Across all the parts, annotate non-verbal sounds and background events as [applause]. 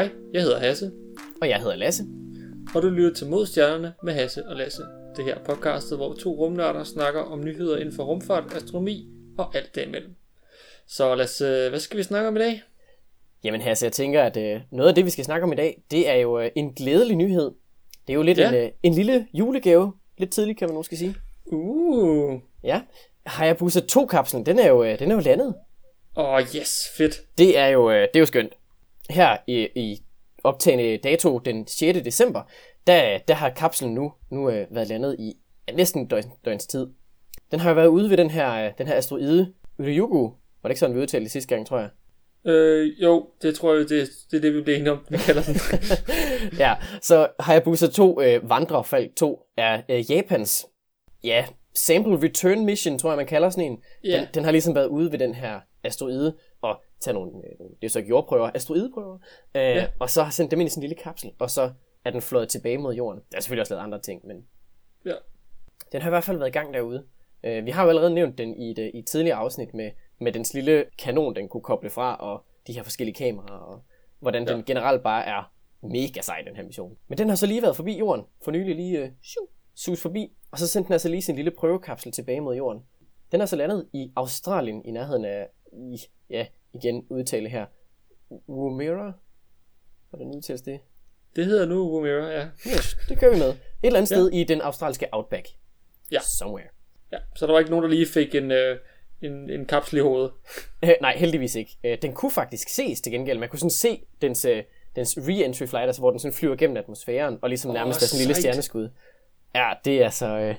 Hej, jeg hedder Hasse, Og jeg hedder Lasse. og du lytter til Mod Stjernerne med Hasse og Lasse. Det her podcastet, hvor to rumnørder snakker om nyheder inden for rumfart, astronomi og alt derimellem. Så Lasse, hvad skal vi snakke om i dag? Jamen Hasse, jeg tænker, at øh, noget af det, vi skal snakke om i dag, det er jo øh, en glædelig nyhed. Det er jo lidt Ja. en, øh, en lille julegave. Lidt tidligt, kan man måske sige. Uh, Ja. Hayabusa 2-kapslen, den er jo, øh, den er jo landet. åh oh, yes, fedt. Det er jo, øh, det er jo skønt. Her i, i optagende dato den 6. december, der, der har kapslen nu, nu øh, været landet i ja, næsten døgn, døgns tid. Den har jo været ude ved den her, øh, den her asteroide Ryugu. Var det ikke sådan, vi udtalte det sidste gang, tror jeg? Øh, jo, det tror jeg, det, det er det, vi bliver enige om, vi kalder den. [laughs] ja, så Hayabusa 2, øh, Vandrefalk 2, er øh, Japans, ja, sample return mission, tror jeg, man kalder sådan en. Ja. Den, den har ligesom været ude ved den her asteroide og tage nogle, nogle- det er så jordprøver, asteroideprøver, øh, Ja. og så har sendt dem ind i en lille kapsel, og så er den flået tilbage mod jorden. Der er selvfølgelig også lavet andre ting, men Ja. den har i hvert fald været i gang derude. Øh, vi har jo allerede nævnt den i et, øh, i et tidligere afsnit med, med dens lille kanon, den kunne koble fra, og de her forskellige kameraer, og hvordan Ja. den generelt bare er mega sej, den her mission. Men den har så lige været forbi jorden, for nylig lige øh, sus forbi, og så sendte den altså lige sin lille prøvekapsel tilbage mod jorden. Den er så landet i Australien i nærheden af, i, ja, igen udtale her, Woomera? Hvordan udtales det? Det hedder nu Woomera, ja. Yes, det kører vi med. Et eller andet Ja. sted i den australske outback. Ja. Somewhere. ja. Så der var ikke nogen, der lige fik en, øh, en, en kapsel i hovedet. [laughs] Øh, nej, heldigvis ikke. Øh, den kunne faktisk ses til gengæld. Man kunne sådan se dens, øh, dens re-entry flight, altså hvor den sådan flyver gennem atmosfæren, og ligesom nærmest er sådan en lille stjerneskud. Ja, det er så... Øh,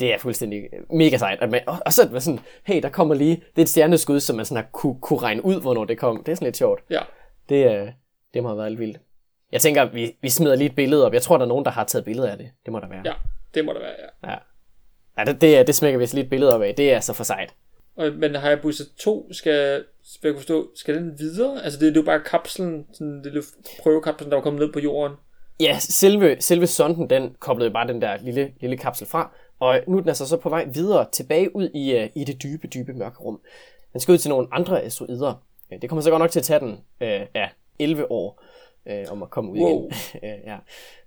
det er fuldstændig øh, mega sejt. At man, og, og så er det sådan, hey, der kommer lige... Det er et stjerneskud, som man sådan har kunne, kunne regne ud, hvornår det kom. Det er sådan lidt sjovt. Ja. Det, øh, det må have været lidt vildt. Jeg tænker, vi, vi smider lige et billede op. Jeg tror, der er nogen, der har taget billeder af det. Det må der være. Ja, det må der være, ja. ja. ja det, det, er- det smækker vi lige et billede op af. Det er så for sejt. Og, men Hayabusa 2 skal, skal jeg kunne forstå, skal den videre? Altså det, det er jo bare kapslen, sådan en lille prøvekapslen, der var kommet ned på jorden. Ja, selve, selve sonden, den koblede bare den der lille, lille kapsel fra, og nu er den altså så på vej videre tilbage ud i, uh, i det dybe, dybe mørke rum. Den skal ud til nogle andre asteroider. Øh, Det kommer så godt nok til at tage den uh, ja, 11 år uh, om at komme ud Wow. igen. [laughs] uh, ja.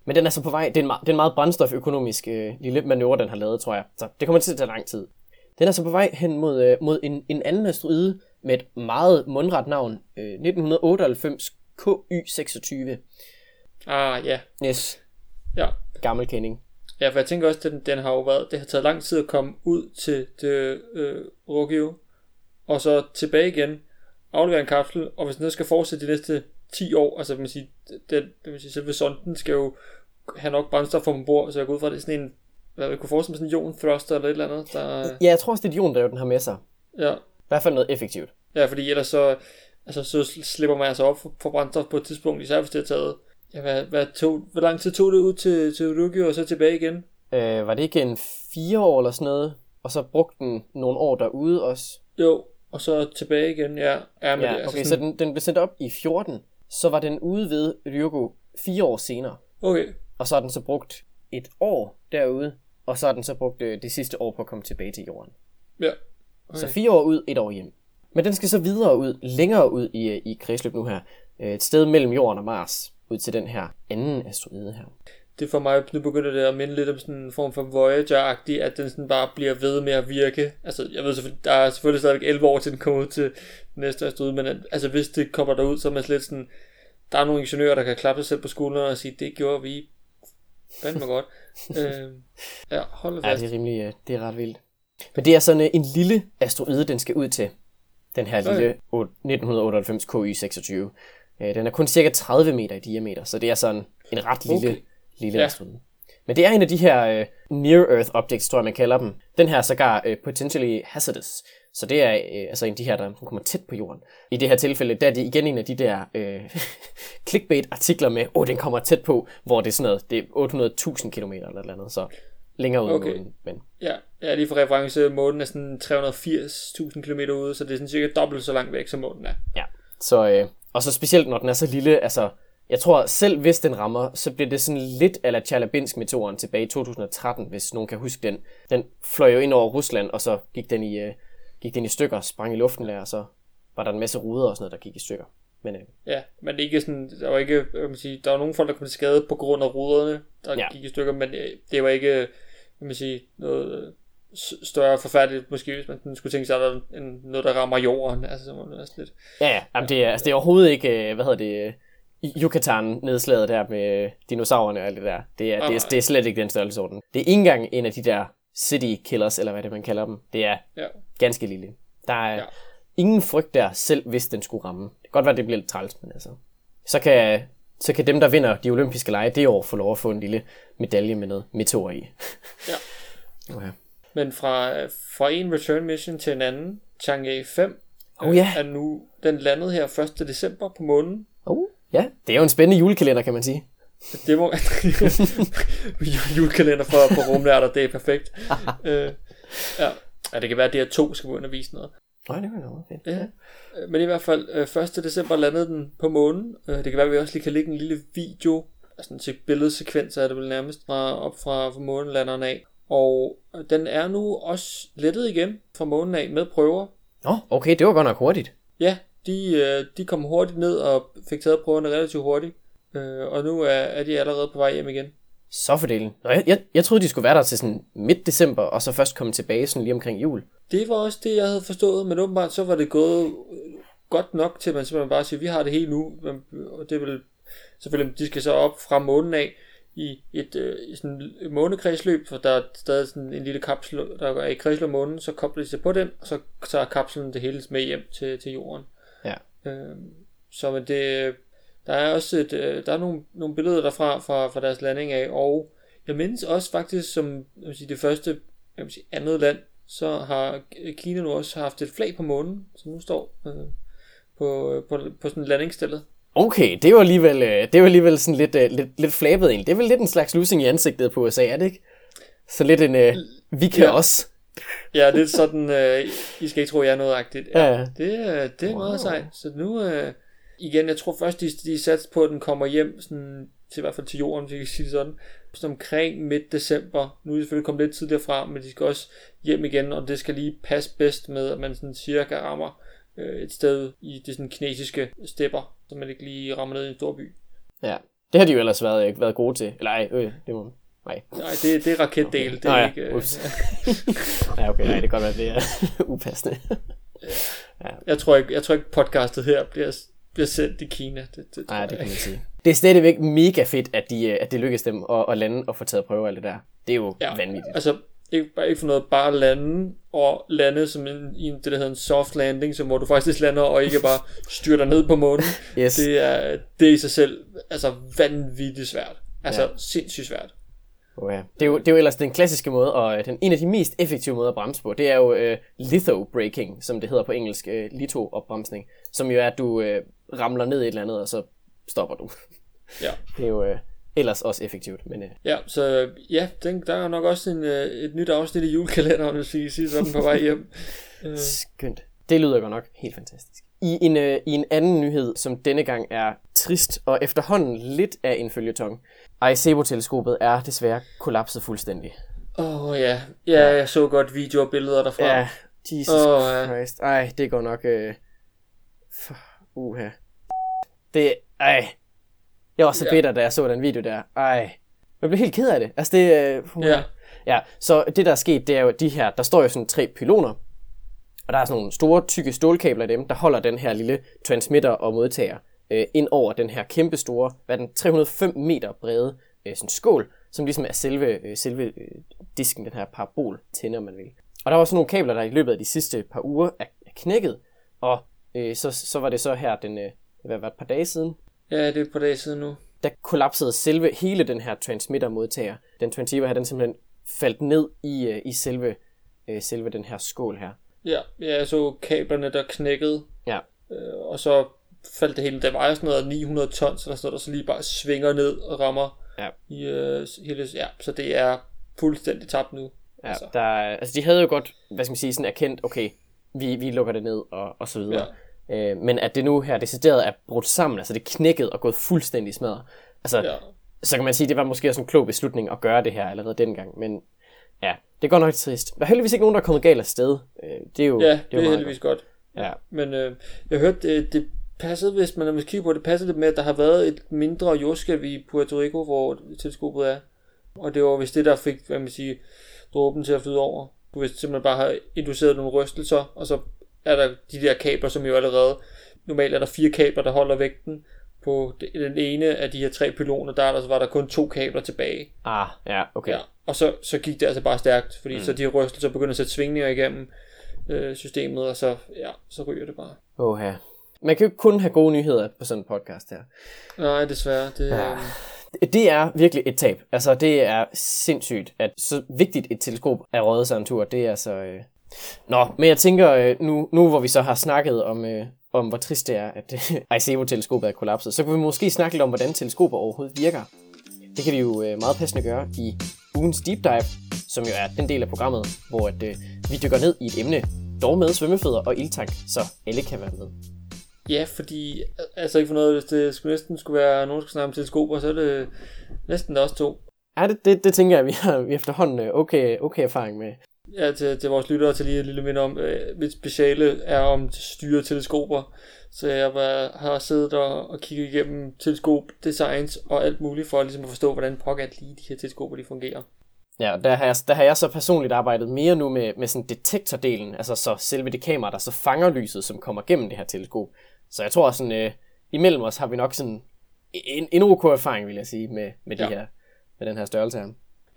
Men den er så på vej, det er en, meget- det er en meget brændstoføkonomisk uh, lille manøvre, den har lavet, tror jeg. Så det kommer til at tage lang tid. Den er så på vej hen mod, uh, mod en, en anden asteroide med et meget mundret navn. Uh, 1998 KY26. Ah, ja. Yes, Ja. gammel kending. Ja, for jeg tænker også, at den, den har jo været, det har taget lang tid at komme ud til det øh, Rokio, og så tilbage igen, aflevere en kapsel, og hvis den skal fortsætte de næste 10 år, altså man sige, den, det vil sige, selve sonden skal jo have nok brændstof ombord, så jeg går ud fra, at det er sådan en, hvad jeg kunne forestille mig, sådan en ion thruster eller et eller andet, der, Ja, jeg tror også, det er Dion, der den har med sig. ja, I hvert fald noget effektivt. ja, fordi ellers så, altså, så slipper man altså op for, for brændstof på et tidspunkt, især hvis det har taget, ja, hvad, hvad tog, hvor lang tid tog det ud til, til Rokio, og så tilbage igen? Øh, var det ikke en fire år eller sådan noget? Og så brugte den nogle år derude også. Jo, og så tilbage igen, ja. Ja, men Ja, det, altså okay, så sådan, den, den blev sendt op i 14. Så var den ude ved Ryugu fire år senere. okay, Og så har den så brugt et år derude. Og så har den så brugt øh, det sidste år på at komme tilbage til jorden. ja. Okay. Så fire år ud, et år hjem. Men den skal så videre ud, længere ud i, øh, i kredsløb nu her. Øh, Et sted mellem jorden og Mars. Ud til den her anden asteroide her. Det for mig, nu begynder det at minde lidt om sådan en form for Voyager-agtig, at den sådan bare bliver ved med at virke. Altså, jeg ved selvfølgelig, der er selvfølgelig stadigvæk 11 år til den kommer ud til næste asteroide, men at- altså, hvis det kommer derud, så er man slet sådan, der er nogle ingeniører, der kan klappe sig selv på skuldrene og sige, det gjorde vi fandme godt. [laughs] øh, ja, hold da Ja, fast. det er rimelig, øh, det er ret vildt. Men det er sådan øh, en lille asteroide, den skal ud til. Den her Okay. lille otte- 1998 KY26. Øh, Den er kun cirka 30 meter i diameter, så det er sådan en ret lille, Okay. lille Ja. asteroide. Men det er en af de her uh, near-Earth objects, tror jeg, man kalder dem. Den her er sågar uh, potentially hazardous. Så det er uh, altså en af de her, der kommer tæt på jorden. I det her tilfælde, der er det igen en af de der uh, [laughs] clickbait-artikler med, åh, oh, den kommer tæt på, hvor det er sådan noget, det er 800.000 km eller et eller andet, så længere ud Okay. Men Ja, ja, lige for reference, månen er sådan 380.000 km ude, så det er sådan cirka dobbelt så langt væk, som månen er. Ja, så, øh, og så specielt når den er så lille, altså, jeg tror selv hvis den rammer, så bliver det sådan lidt ala Tjalabinsk-meteoren tilbage i 2013, hvis nogen kan huske den. Den fløj jo ind over Rusland, og så gik den i, øh, gik den i stykker, sprang i luften der, og så var der en masse ruder og sådan noget, der gik i stykker. Men øh, Ja, men ikke sådan, der var ikke, hvad kan sige, der var nogle folk, der kom til skade på grund af ruderne, der Ja. gik i stykker, men øh, det var ikke, hvad kan sige, noget øh, større forfærdeligt, måske hvis man skulle tænke sig, at der er noget, der rammer jorden, altså så må det være lidt. ja, ja, jamen, det, er, altså, det er overhovedet ikke, øh, hvad hedder det, øh, Yucatan-nedslaget der med dinosaurerne og alt det der. Det er, det, er, Nej. det er slet ikke den størrelsesorden. Det er ikke engang en af de der city killers, eller hvad det man kalder dem. Det er Ja, ganske lille. Der er. Ja. ingen frygt der, selv hvis den skulle ramme. Det kan godt være, det bliver lidt træls, men altså. Så kan, så kan dem, der vinder de olympiske lege det år, få lov at få en lille medalje med noget meteor i. Ja. [laughs] Okay. Men fra, fra en return mission til en anden, Chang'e 5, Oh ja. er nu, den landede her 1. december på månen. Oh, ja, det er jo en spændende julekalender, kan man sige. Det må [laughs] julekalender for på rumnørder, det er perfekt. [laughs] øh, ja. ja, det kan være, at DR2 skal gå ind og vise noget. Nej, det var noget fedt. Ja. Øh, Men i hvert fald, øh, 1. december landede den på månen. Øh, Det kan være, at vi også lige kan lægge en lille video, altså en billedsekvens er det vel nærmest, fra, op fra, fra månelanderen af. Og øh, den er nu også lettet igen fra månen af med prøver. Nå, okay, det var godt nok hurtigt. Ja, de, øh, de kom hurtigt ned og fik taget prøverne relativt hurtigt. Øh, Og nu er, er de allerede på vej hjem igen. Så fordelen. Nå, jeg, jeg, jeg troede, de skulle være der til sådan midt december, og så først komme tilbage sådan lige omkring jul. Det var også det, jeg havde forstået, men åbenbart så var det gået godt nok til, at man simpelthen bare siger, vi har det helt nu, og det vil selvfølgelig, de skal så op fra månen af i et, øh, sådan et månekredsløb, for der er stadig sådan en lille kapsel, der er i kredsløb om månen, så kobler de sig på den, og så tager kapslen det hele med hjem til, til jorden. Ja. Øh, så men det, der er også et, øh, der er nogle, nogle billeder derfra fra, fra deres landing af, og jeg mindes også faktisk som jeg vil sige, det første jeg vil sige, andet land, så har Kina nu også haft et flag på månen, som nu står øh, på, på, på sådan landingsstillet. Okay, det var alligevel, øh, det var alligevel sådan lidt, øh, lidt, lidt flabet egentlig. Det er vel lidt en slags lussing i ansigtet på USA, er det ikke? Så lidt en, øh, vi kan Ja. også. Ja, det er sådan, øh, I skal ikke tro, jeg er noget agtigt. Ja. Ja, det, øh, det er wow. meget sejt. Så nu, øh, igen, jeg tror først, de, de satte på, at den kommer hjem, sådan, til i hvert fald til jorden, hvis jeg kan sige det sådan, sådan omkring midt december. Nu er de selvfølgelig kommet lidt tidligere fra, men de skal også hjem igen, og det skal lige passe bedst med, at man sådan cirka rammer øh, et sted i de sådan kinesiske stepper, så man ikke lige rammer ned i en stor by. Ja, det har de jo ellers været, øh, været gode til. Eller ej, øh, det må Nej. Nej, det, det er raketdel, det Nå er ja, ikke... Øh, [laughs] ja, okay, nej, det kan godt være, det er [laughs] upassende. jeg, tror ikke, jeg tror ikke podcastet her bliver, bliver sendt i Kina. Det, det, Nej, det kan ikke. man sige. Det er stadigvæk mega fedt, at, de, øh, at det lykkedes dem at, at lande og få taget prøver og alt det der. Det er jo ja. Ja. vanvittigt. Altså, ikke, bare ikke for noget, bare lande, og lande som en, i en, det, der hedder en soft landing, som hvor du faktisk lander, og ikke bare styrter ned på månen. Yes. Det er, det er i sig selv altså vanvittigt svært. Altså Ja. ja. sindssygt svært. Oh, ja. det, er jo, det er jo ellers den klassiske måde, og øh, den, en af de mest effektive måder at bremse på, det er jo øh, litho-braking, som det hedder på engelsk, øh, litho-opbremsning, som jo er, at du øh, ramler ned i et eller andet, og så stopper du. Ja. [laughs] Det er jo øh, ellers også effektivt, men øh, Ja, så ja, den, der er nok også en, øh, et nyt afsnit i julekalenderen, hvis vi siger sådan på vej hjem. Øh, [laughs] skønt. Det lyder godt nok helt fantastisk. I en, øh, I en anden nyhed, som denne gang er trist og efterhånden lidt af en følgetong. Arecibo-teleskopet er desværre kollapset fuldstændig. Åh oh, ja. ja, jeg så godt videoer og billeder derfra. Ja, Jesus oh, ja. Christ. Ej, det går nok... Øh... Uha. Det... Ej. Jeg var så Ja. bitter, da jeg så den video der. Ej. Jeg blev helt ked af det. Altså det... Øh... uha. Ja. Ja, så det der er sket, det er jo de her... Der står jo sådan tre pyloner. Og der er sådan nogle store, tykke stålkabler i dem, der holder den her lille transmitter og modtager øh, ind over den her kæmpe store, hvad den, 305 meter brede øh, sådan skål, som ligesom er selve, øh, selve øh, disken, den her parabol tænder, man vil. Og der var sådan nogle kabler, der i løbet af de sidste par uger er, er knækket, og øh, så, så var det så her den, øh, hvad var et par dage siden, ja, det er på dage siden nu. der kollapsede selve hele den her transmitter-modtager. Den transceiver her, den simpelthen faldt ned i, øh, i selve, øh, selve den her skål her. Ja, ja, så kablerne, der knækkede, Ja, øh, og så faldt det hele, der var jo sådan noget 900 tons, eller sådan noget, der så lige bare svinger ned og rammer Ja. i øh, hele, ja, så det er fuldstændig tabt nu. Ja, Altså. Der, er- altså de havde jo godt, hvad skal man sige, sådan erkendt, okay, vi, vi lukker det ned og, og så videre. Ja. Øh, men at det nu her decideret er brudt sammen, altså det er knækket og gået fuldstændig smadret. Altså, ja. Så kan man sige, det var måske også en klog beslutning at gøre det her allerede dengang, men ja, det er godt nok trist. Der er heldigvis ikke nogen, der er kommet galt af sted. Øh, det er jo ja det det, er er jo meget heldigvis godt. godt. Ja, Men øh, jeg hørte, det, det passede, hvis man måske kigger på det, passede det med, at der har været et mindre jordskælv i Puerto Rico, hvor teleskopet er. Og det var hvis det, der fik, hvad man siger, dråben til at flyde over. Du hvis simpelthen bare har induceret nogle rystelser, og så er der de der kabler, som jo allerede, normalt er der fire kabler, der holder vægten. På den ene af de her tre pyloner, der, der var der kun to kabler tilbage. Ah, ja, okay. Ja, og så, så gik det altså bare stærkt, fordi mm. så de her rystelser begynder at sætte svingninger igennem øh, systemet, og så, ja, så ryger det bare. Åh, ja. Man kan jo kun have gode nyheder på sådan en podcast her. Nej, desværre. Det, ja. Øhm, det er virkelig et tab. Altså, det er sindssygt, at så vigtigt et teleskop er røget sig en tur. Det er altså... Øh... Nå, men jeg tænker, øh, nu, nu hvor vi så har snakket om, øh, om hvor trist det er, at [laughs] ICEVO-teleskopet er kollapset, så kan vi måske snakke lidt om, hvordan teleskoper overhovedet virker. Det kan vi jo øh, meget passende gøre i ugens Deep Dive, som jo er den del af programmet, hvor at, øh, vi dykker ned i et emne, dog med svømmefødder og ildtank, så alle kan være med. Ja, fordi, altså ikke for noget, hvis det skulle næsten skulle være nogen, skulle snakke om teleskoper, så er det næsten der også to. Ja, det, det, det tænker jeg, vi har vi efterhånden øh, okay, okay erfaring med. Ja, til, til vores lyttere til lige et lille minde om, øh, mit speciale er om styre teleskoper. Så jeg var, har siddet og, og kigget igennem teleskop designs og alt muligt for ligesom at forstå, hvordan pokker lige de her teleskoper de fungerer. Ja, der har, jeg, der har jeg så personligt arbejdet mere nu med, med sådan detektordelen, altså så selve det kamera, der så fanger lyset, som kommer gennem det her teleskop. Så jeg tror sådan, øh, imellem os har vi nok sådan en, en ok erfaring, vil jeg sige, med, med, de ja. her, med den her størrelse her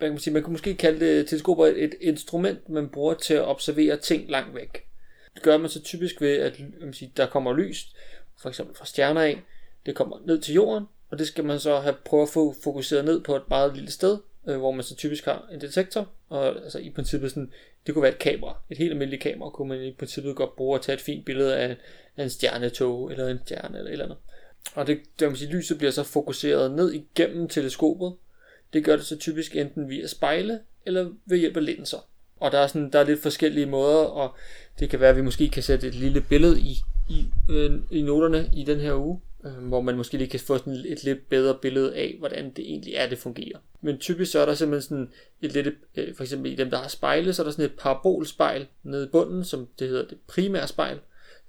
hvad kan, sige, man kan måske kalde det teleskoper et, instrument, man bruger til at observere ting langt væk. Det gør man så typisk ved, at man sige, der kommer lys, for eksempel fra stjerner af, det kommer ned til jorden, og det skal man så have prøvet at få fokuseret ned på et meget lille sted, øh, hvor man så typisk har en detektor, og altså i princippet sådan, det kunne være et kamera, et helt almindeligt kamera, kunne man i princippet godt bruge at tage et fint billede af, af en stjernetog, eller en stjerne, eller et eller andet. Og det, det man sige, lyset bliver så fokuseret ned igennem teleskopet. Det gør det så typisk enten via spejle, eller ved hjælp af linser. Og der er, sådan, der er lidt forskellige måder, og det kan være, at vi måske kan sætte et lille billede i, i, øh, i noterne i den her uge, øh, hvor man måske lige kan få sådan et lidt bedre billede af, hvordan det egentlig er, det fungerer. Men typisk så er der simpelthen sådan et lidt, øh, for eksempel i dem, der har spejle, så er der sådan et parabolspejl nede i bunden, som det hedder det primære spejl,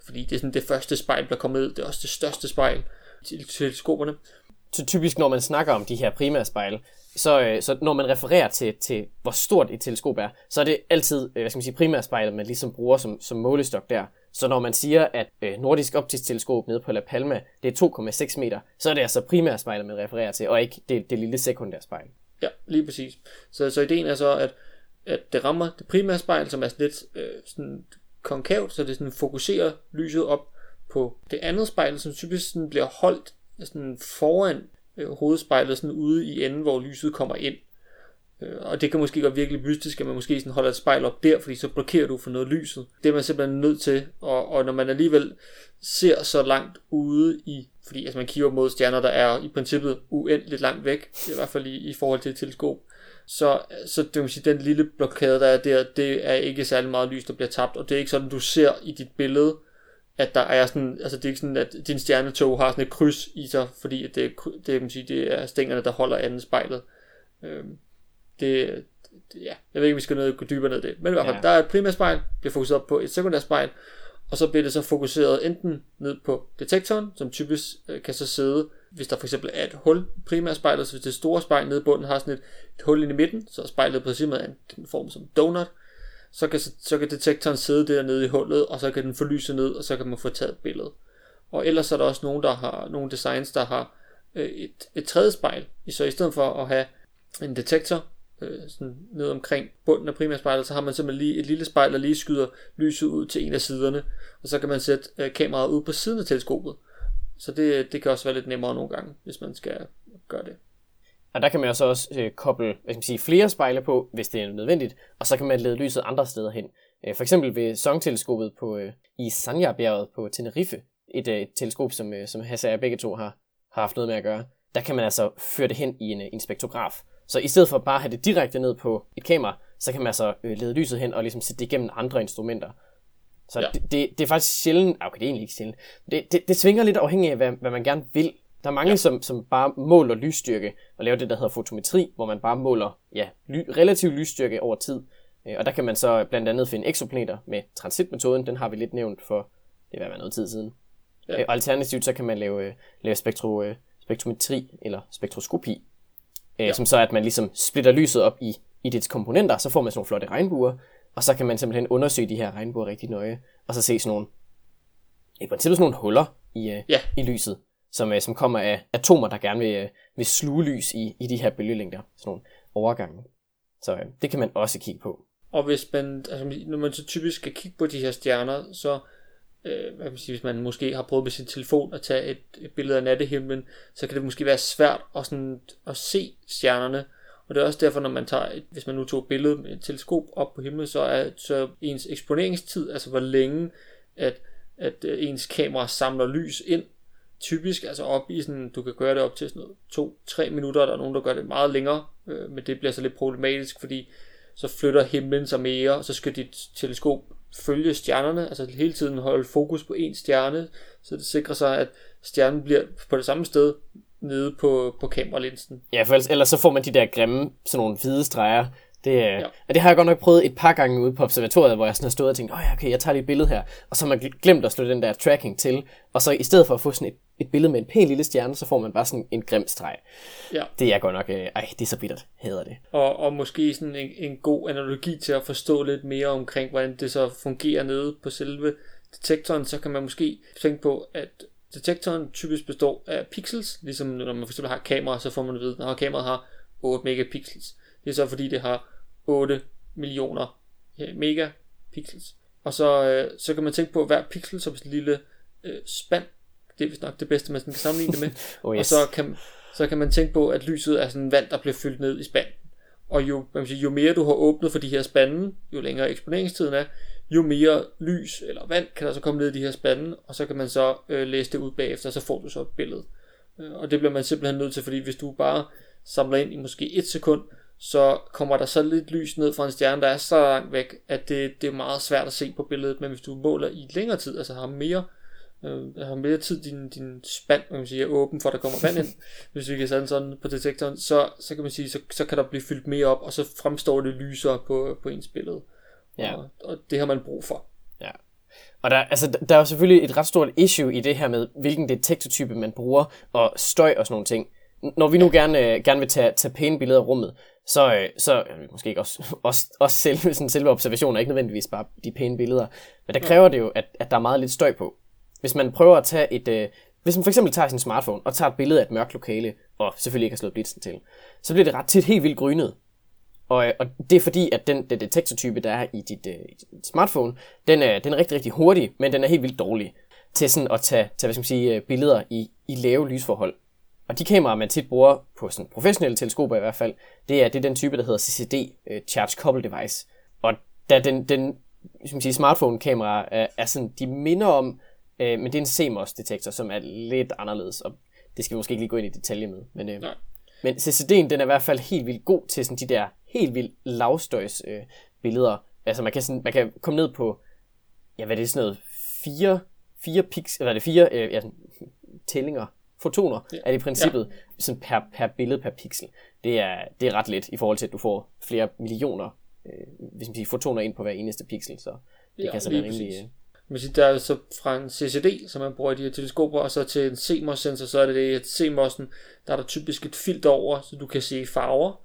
fordi det er sådan det første spejl, der kommer ud, det er også det største spejl til teleskoperne. Så typisk, når man snakker om de her primære spejle, så, øh, så når man refererer til, til, hvor stort et teleskop er, så er det altid, øh, hvad skal man sige, primærspejlet, man ligesom bruger som, som målestok der. Så når man siger, at øh, nordisk optisk teleskop nede på La Palma, det er 2,6 meter, så er det altså primærspejlet, man refererer til, og ikke det, det lille sekundære spejl. Ja, lige præcis. Så, så ideen er så, at, at det rammer det primære spejl, som er lidt øh, sådan konkavt, så det sådan fokuserer lyset op på det andet spejl, som typisk sådan bliver holdt sådan foran øh, hovedspejlet sådan ude i enden, hvor lyset kommer ind. Øh, og det kan måske godt virkelig mystisk, at man måske sådan holder et spejl op der, fordi så blokerer du for noget lyset. Det er man simpelthen nødt til, og, og når man alligevel ser så langt ude i, fordi altså man kigger mod stjerner, der er i princippet uendeligt langt væk, i hvert fald i, i forhold til et teleskop, så, så det vil sige, den lille blokade, der er der, det er ikke særlig meget lys, der bliver tabt, og det er ikke sådan, du ser i dit billede, at der er sådan, altså det er ikke sådan, at din stjernetog har sådan et kryds i sig, fordi at det, det, kan man sige, det er stængerne, der holder anden spejlet. Øhm, det, det, ja, jeg ved ikke, om vi skal ned, gå dybere ned i det. Men i hvert fald, ja. der er et primært spejl, bliver fokuseret op på et sekundært spejl, og så bliver det så fokuseret enten ned på detektoren, som typisk øh, kan så sidde, hvis der for eksempel er et hul i primærspejlet, så hvis det store spejl nede i bunden har sådan et, et hul ind i midten, så er spejlet på princippet af en form som donut, så kan, så kan detektoren sidde dernede i hullet, og så kan den forlyse ned, og så kan man få taget et billede. Og ellers er der også nogen, der har nogle designs, der har øh, et, et tredje spejl. Så i stedet for at have en detektor øh, sådan ned omkring bunden af primærspejlet, så har man simpelthen lige et lille spejl, der lige skyder lyset ud til en af siderne, og så kan man sætte øh, kameraet ud på siden af teleskopet. Så det, det kan også være lidt nemmere nogle gange, hvis man skal gøre det. Og der kan man jo så også øh, koble hvad skal man sige, flere spejle på, hvis det er nødvendigt, og så kan man lede lyset andre steder hen. Øh, for eksempel ved Song-teleskopet på, øh, i Sanya-bjerget på Tenerife, et, øh, et teleskop, som, øh, som Hasse og jeg begge to har, har haft noget med at gøre. Der kan man altså føre det hen i en, øh, en spektrograf. Så i stedet for bare at have det direkte ned på et kamera, så kan man altså øh, lede lyset hen og ligesom sætte det igennem andre instrumenter. Så ja. det, det, det er faktisk sjældent, okay det er egentlig ikke sjældent, det, det, det svinger lidt afhængig af, hvad, hvad man gerne vil. Der er mange, ja. som, som bare måler lysstyrke og laver det, der hedder fotometri, hvor man bare måler ja, ly, relativ lysstyrke over tid. Øh, og der kan man så blandt andet finde exoplaneter med transitmetoden, den har vi lidt nævnt for, det være noget tid siden. Ja. Øh, alternativt så kan man lave, øh, lave spektro, spektrometri eller spektroskopi, ja. som så er, at man ligesom splitter lyset op i, i dets komponenter, så får man sådan nogle flotte regnbuer, og så kan man simpelthen undersøge de her regnbuer rigtig nøje, og så se sådan nogle, i princippet sådan nogle huller i, ja. i lyset, som, øh, som kommer af atomer, der gerne vil, øh, vil sluge lys i, i de her bølgelængder, sådan nogle overgange. Så øh, det kan man også kigge på. Og hvis man, altså, når man så typisk skal kigge på de her stjerner, så øh, hvad man sige, hvis man måske har prøvet med sin telefon at tage et, et billede af nattehimlen, så kan det måske være svært at, sådan, at se stjernerne. Og det er også derfor, når man tager, et, hvis man nu tog et billede med et teleskop op på himlen, så er så ens eksponeringstid, altså hvor længe at, at øh, ens kamera samler lys ind, typisk altså op i sådan, du kan gøre det op til sådan noget 2-3 minutter, der er nogen, der gør det meget længere, øh, men det bliver så lidt problematisk, fordi så flytter himlen sig mere, og så skal dit teleskop følge stjernerne, altså hele tiden holde fokus på en stjerne, så det sikrer sig, at stjernen bliver på det samme sted nede på, på kameralinsen. Ja, for ellers, ellers så får man de der grimme, sådan nogle hvide streger, det, ja. og det har jeg godt nok prøvet et par gange ude på observatoriet, hvor jeg sådan har stået og tænkt, åh ja, okay, jeg tager lige et billede her, og så har man glemt at slå den der tracking til, og så i stedet for at få sådan et, et billede med en pæn lille stjerne, så får man bare sådan en grim streg. Ja. Det er godt nok, øh, ej, det er så bittert, hader det. Og, og måske sådan en, en god analogi til at forstå lidt mere omkring, hvordan det så fungerer nede på selve detektoren, så kan man måske tænke på, at detektoren typisk består af pixels, ligesom når man eksempel har kamera, så får man at vide, at kameraet har 8 megapixels. Det er så fordi, det har 8 millioner megapixels. Og så, øh, så kan man tænke på, at hver pixel som en lille øh, spand. Det er vist nok det bedste, man kan sammenligne det med. [laughs] oh, yes. Og så kan, så kan man tænke på, at lyset er sådan vand, der bliver fyldt ned i spanden. Og jo, man sige, jo mere du har åbnet for de her spande, jo længere eksponeringstiden er, jo mere lys eller vand kan der så komme ned i de her spande, og så kan man så øh, læse det ud bagefter, og så får du så et billede. Øh, og det bliver man simpelthen nødt til, fordi hvis du bare samler ind i måske et sekund, så kommer der så lidt lys ned fra en stjerne, der er så langt væk, at det, det er meget svært at se på billedet, men hvis du måler i længere tid, altså har mere, øh, har mere tid, din, din spand, man kan sige, er åben for, at der kommer vand ind, [laughs] hvis vi kan sætte sådan på detektoren, så, så kan man sige, så, så kan der blive fyldt mere op, og så fremstår det lysere på, på ens billede. Ja. Og, og det har man brug for. Ja. Og der, altså, der er jo selvfølgelig et ret stort issue i det her med, hvilken detektortype man bruger, og støj og sådan nogle ting. Når vi nu gerne, gerne vil tage, tage pæne billeder af rummet, så, øh, så måske ikke også, [laughs] også, også selve, sådan selve observationen er ikke nødvendigvis bare de pæne billeder, men der kræver det jo, at, at der er meget lidt støj på. Hvis man prøver at tage et, øh, hvis man for eksempel tager sin smartphone og tager et billede af et mørkt lokale, og selvfølgelig ikke har slået blitzen til, så bliver det ret tit helt vildt grynet. Og, øh, og det er fordi, at den, den detektortype, der er i dit, øh, i dit smartphone, den er, den er rigtig, rigtig hurtig, men den er helt vildt dårlig til sådan at tage, tage hvad skal man sige, billeder i, i lave lysforhold. Og de kameraer, man tit bruger på sådan professionelle teleskoper i hvert fald, det er, det er den type, der hedder CCD, uh, Charge Couple Device. Og da den, den som sige, smartphone-kamera er, er sådan, de minder om, uh, men det er en CMOS-detektor, som er lidt anderledes, og det skal vi måske ikke lige gå ind i detalje med. Men, uh, men CCD'en, den er i hvert fald helt vildt god til sådan de der helt vildt lavstøjs uh, billeder. Altså man kan, sådan, man kan komme ned på, ja hvad er det, sådan noget, fire, fire pix, eller er det fire uh, ja, [laughs] tællinger fotoner ja. er det i princippet ja. sådan per, per billede per pixel. Det er, det er ret let i forhold til, at du får flere millioner øh, hvis man siger, fotoner ind på hver eneste pixel, så det ja, kan så være rimelig... Øh... Man siger, der er så fra en CCD, som man bruger i de her teleskoper, og så til en CMOS-sensor, så er det det, at CMOS'en, der er der typisk et filter over, så du kan se farver.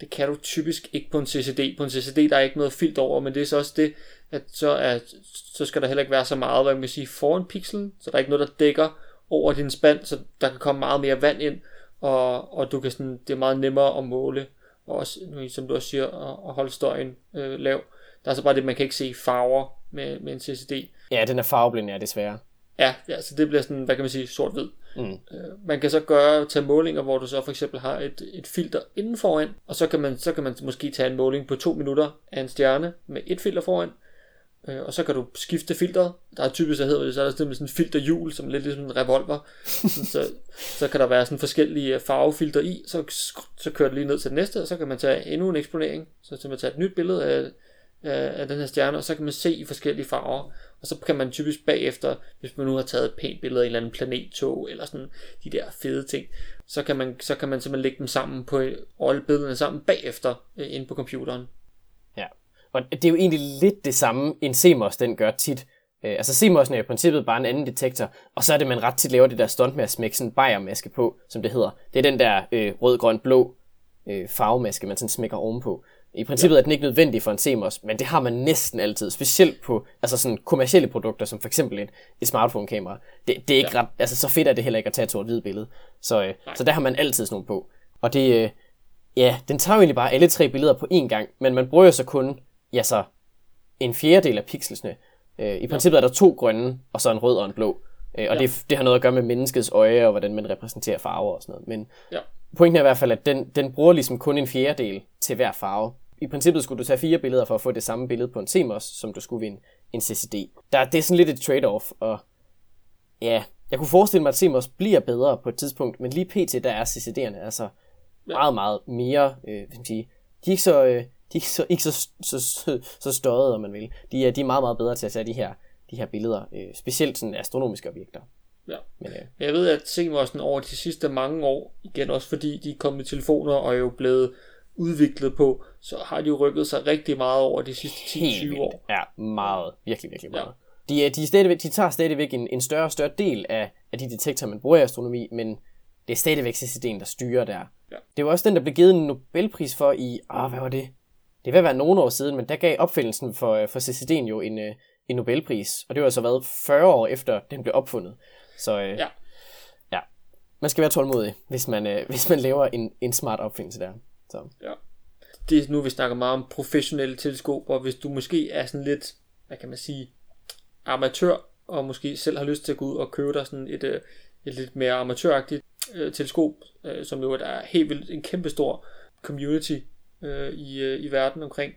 Det kan du typisk ikke på en CCD. På en CCD, der er ikke noget filter over, men det er så også det, at så, er, så skal der heller ikke være så meget, hvad man sige, foran pixelen, så der er ikke noget, der dækker over din spand, så der kan komme meget mere vand ind, og, og du kan sådan, det er meget nemmere at måle, og også, som du også siger, at, at holde støjen øh, lav. Der er så bare det, man kan ikke se farver med, med en CCD. Ja, den er farveblind, ja, desværre. Ja, ja, så det bliver sådan, hvad kan man sige, sort-hvid. Mm. Øh, man kan så gøre, tage målinger, hvor du så for eksempel har et, et filter inden foran, og så kan, man, så kan man måske tage en måling på to minutter af en stjerne med et filter foran, Øh, og så kan du skifte filteret. Der er typisk, der hedder det, så er der sådan en filterhjul, som er lidt ligesom en revolver. så, så kan der være sådan forskellige øh, farvefilter i, så, så kører det lige ned til det næste, og så kan man tage endnu en eksponering. Så kan man tage et nyt billede af, af, af den her stjerne, og så kan man se i forskellige farver. Og så kan man typisk bagefter, hvis man nu har taget et pænt billede af en eller anden planettog, eller sådan de der fede ting, så kan man, så kan man simpelthen lægge dem sammen på, øh, alle billederne sammen bagefter, øh, inde på computeren. Og det er jo egentlig lidt det samme, en CMOS den gør tit. Øh, altså CMOS'en er i princippet bare en anden detektor, og så er det, man ret tit laver det der stunt med at smække sådan en bajermaske på, som det hedder. Det er den der øh, rød, grøn, blå øh, farvemaske, man sådan smækker ovenpå. I princippet ja. er den ikke nødvendig for en CMOS, men det har man næsten altid, specielt på altså sådan kommersielle produkter, som for eksempel et, et smartphone-kamera. Det, det er ikke ja. ret, altså så fedt er det heller ikke at tage et sort hvid billede. Så, øh, så der har man altid sådan nogle på. Og det, øh, ja, den tager jo egentlig bare alle tre billeder på én gang, men man bruger så kun, ja så, en fjerdedel af pixelsne. Øh, I princippet ja. er der to grønne, og så en rød og en blå. Øh, og ja. det, det har noget at gøre med menneskets øje, og hvordan man repræsenterer farver og sådan noget. Men ja. pointen er i hvert fald, at den, den bruger ligesom kun en fjerdedel til hver farve. I princippet skulle du tage fire billeder for at få det samme billede på en CMOS, som du skulle ved en, en CCD. Der, det er sådan lidt et trade-off, og ja, jeg kunne forestille mig, at CMOS bliver bedre på et tidspunkt, men lige pt. der er CCD'erne altså ja. meget, meget mere, øh, hvad skal man sige, de er ikke så, øh, de er ikke så, ikke så, så, så, så støjet, om man vil. De er, de er meget, meget bedre til at tage de her, de her billeder, øh, specielt sådan astronomiske objekter. Ja. Men, øh, jeg ved, at CMOS'en over de sidste mange år, igen også fordi de er kommet med telefoner og er jo blevet udviklet på, så har de jo rykket sig rigtig meget over de sidste 10-20 år. Ja, meget. Virkelig, virkelig meget. Ja. De, de, er stadigvæk, de tager stadigvæk en, en større og større del af, af de detektorer, man bruger i astronomi, men det er stadigvæk CCD'en, der styrer der. Ja. Det var også den, der blev givet en Nobelpris for i, åh, hvad var det? Det vil være nogle år siden, men der gav opfindelsen for, for CCD'en jo en, øh, en Nobelpris, og det var så været 40 år efter, den blev opfundet. Så øh, ja. ja, man skal være tålmodig, hvis man, øh, [laughs] hvis man laver en, en smart opfindelse der. Så. Ja. Det er nu, vi snakker meget om professionelle teleskoper. Hvis du måske er sådan lidt, hvad kan man sige, amatør, og måske selv har lyst til at gå ud og købe dig sådan et, øh, et lidt mere amatøragtigt øh, teleskop, øh, som jo er helt vildt en kæmpe stor community øh, i, øh, i verden omkring,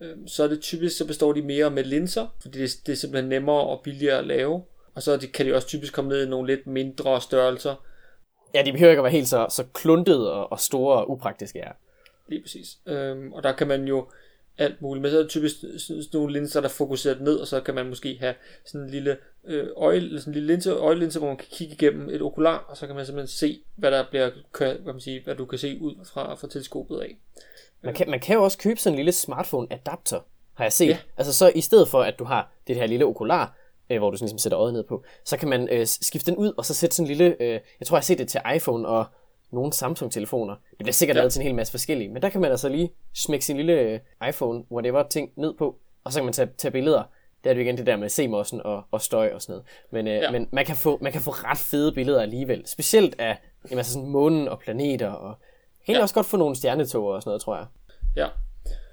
øh, så er det typisk, så består de mere med linser, fordi det, det er simpelthen nemmere og billigere at lave. Og så kan de også typisk komme ned i nogle lidt mindre størrelser. Ja, de behøver ikke at være helt så, så kluntede og, og store og upraktiske, ja. Lige præcis. Øhm, og der kan man jo alt muligt. Men så er det typisk sådan nogle linser, der er fokuseret ned, og så kan man måske have sådan en lille øh, øje, sådan en lille linse, øjelinse, hvor man kan kigge igennem et okular, og så kan man simpelthen se, hvad der bliver, hvad, man sige, hvad du kan se ud fra, fra teleskopet af. Man kan, man kan jo også købe sådan en lille smartphone adapter, har jeg set. Ja. Altså så i stedet for, at du har det her lille okular, øh, hvor du sådan ligesom sætter øjet ned på, så kan man øh, skifte den ud, og så sætte sådan en lille, øh, jeg tror jeg har set det til iPhone og nogle Samsung-telefoner. Det bliver sikkert ja. lavet til en hel masse forskellige, men der kan man altså lige smække sin lille øh, iPhone, whatever ting, ned på, og så kan man tage, tage billeder. Der er det igen det der med CMOS'en og, og støj og sådan noget. Men, øh, ja. men man, kan få, man kan få ret fede billeder alligevel. Specielt af jamen, altså sådan månen og planeter. Og kan ja. også godt få nogle stjernetog og sådan noget, tror jeg. Ja.